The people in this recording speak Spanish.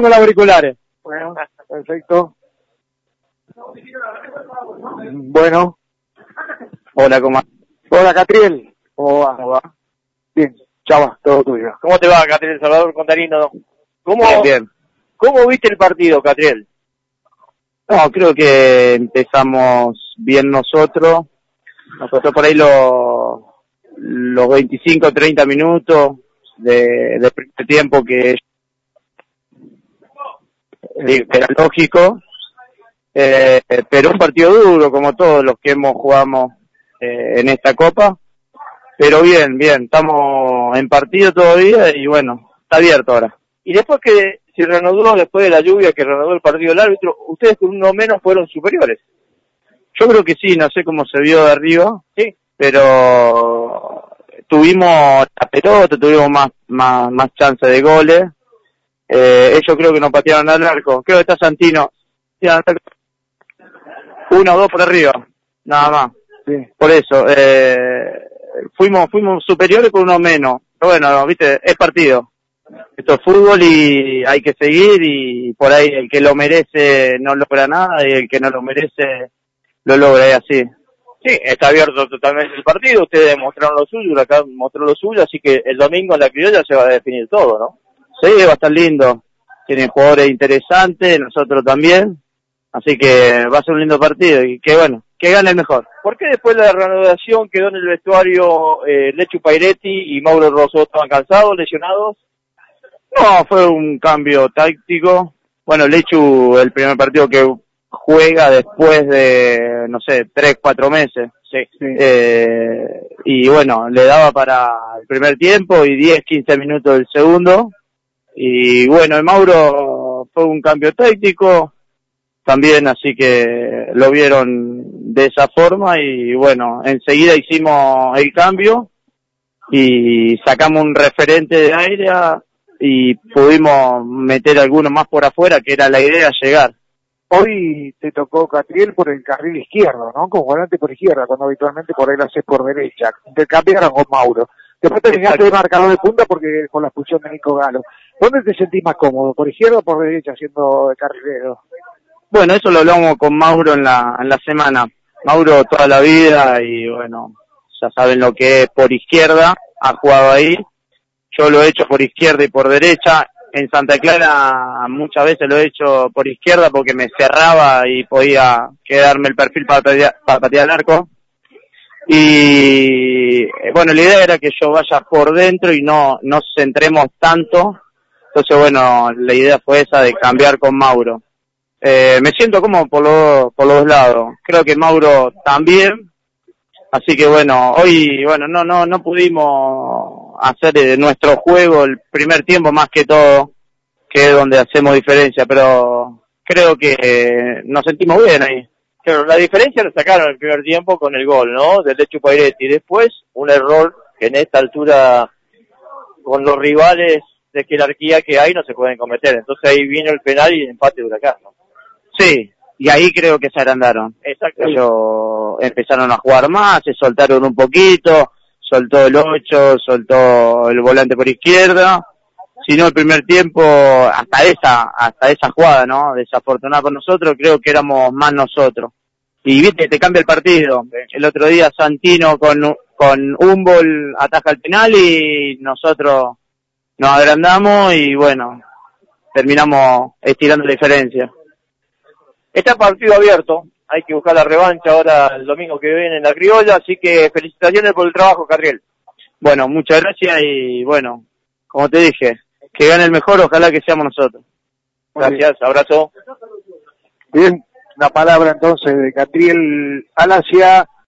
pongo los auriculares. Bueno, perfecto. Bueno. Hola, ¿cómo Hola, Catriel. ¿Cómo va? ¿Cómo va? Bien, chava, todo tuyo. ¿Cómo te va, Catriel Salvador Contarino? ¿Cómo, Bien, bien. ¿Cómo viste el partido, Catriel? No, creo que empezamos bien nosotros. Nos costó por ahí los, los 25, 30 minutos de, de tiempo que era lógico. Eh, pero un partido duro, como todos los que hemos jugado eh, en esta copa. Pero bien, bien, estamos en partido todavía y bueno, está abierto ahora. Y después que se reanudó, después de la lluvia que reanudó el partido del árbitro, ustedes con uno menos fueron superiores. Yo creo que sí, no sé cómo se vio de arriba, Sí. pero tuvimos la pelota, tuvimos más, más, más chance de goles. Eh, ellos creo que no patearon al arco. Creo que está Santino. Uno o dos por arriba, nada más. Sí. Por eso, eh, fuimos, fuimos superiores con uno menos. Pero bueno, viste, es partido. Esto es fútbol y hay que seguir y por ahí el que lo merece no logra nada y el que no lo merece lo logra y así. Sí, está abierto totalmente el partido, ustedes mostraron lo suyo, acá mostró lo suyo, así que el domingo en la criolla se va a definir todo, ¿no? Sí, va a estar lindo. Tienen jugadores interesantes, nosotros también. Así que va a ser un lindo partido y que bueno, que gane el mejor. ¿Por qué después de la reanudación quedó en el vestuario eh, Lechu Pairetti y Mauro Rosso? ¿Estaban cansados, lesionados? No, fue un cambio táctico. Bueno, Lechu, el primer partido que juega después de, no sé, tres, cuatro meses. Sí. Eh, y bueno, le daba para el primer tiempo y 10, 15 minutos del segundo. Y bueno, el Mauro fue un cambio táctico también, así que lo vieron de esa forma y bueno, enseguida hicimos el cambio y sacamos un referente de aire y pudimos meter alguno más por afuera, que era la idea llegar. Hoy te tocó Catriel por el carril izquierdo, ¿no? Como volante por izquierda, cuando habitualmente por ahí lo haces por derecha. Te cambiaron con Mauro. Después terminaste de marcador de punta porque con la expulsión de Nico Galo. ¿Dónde te sentís más cómodo? ¿Por izquierda o por derecha siendo carrilero? Bueno, eso lo hablamos con Mauro en la, en la semana. Mauro toda la vida y bueno, ya saben lo que es por izquierda, ha jugado ahí. Yo lo he hecho por izquierda y por derecha. En Santa Clara muchas veces lo he hecho por izquierda porque me cerraba y podía quedarme el perfil para patear, el arco. Y eh, bueno, la idea era que yo vaya por dentro y no nos centremos tanto. Entonces bueno, la idea fue esa de cambiar con Mauro. Eh, me siento como por los, por los dos lados. Creo que Mauro también. Así que bueno, hoy, bueno, no, no, no pudimos hacer de nuestro juego el primer tiempo más que todo, que es donde hacemos diferencia, pero creo que eh, nos sentimos bien ahí. Claro, la diferencia la sacaron el primer tiempo con el gol, ¿no? Del Lechu Pairetti. Después, un error que en esta altura, con los rivales de jerarquía que hay, no se pueden cometer. Entonces ahí vino el penal y el empate de Huracán, ¿no? Sí, y ahí creo que se agrandaron. Exacto. Ellos empezaron a jugar más, se soltaron un poquito, soltó el 8, soltó el volante por izquierda. Si no, el primer tiempo, hasta esa, hasta esa jugada, ¿no? Desafortunada por nosotros, creo que éramos más nosotros. Y viste, te cambia el partido. El otro día Santino con, con Humboldt ataja el penal y nosotros nos agrandamos y bueno, terminamos estirando la diferencia. Está partido abierto. Hay que buscar la revancha ahora el domingo que viene en la criolla. Así que felicitaciones por el trabajo, Carriel. Bueno, muchas gracias y bueno, como te dije, que gane el mejor, ojalá que seamos nosotros. Gracias, abrazo. Bien, una palabra entonces de Catriel Alacia.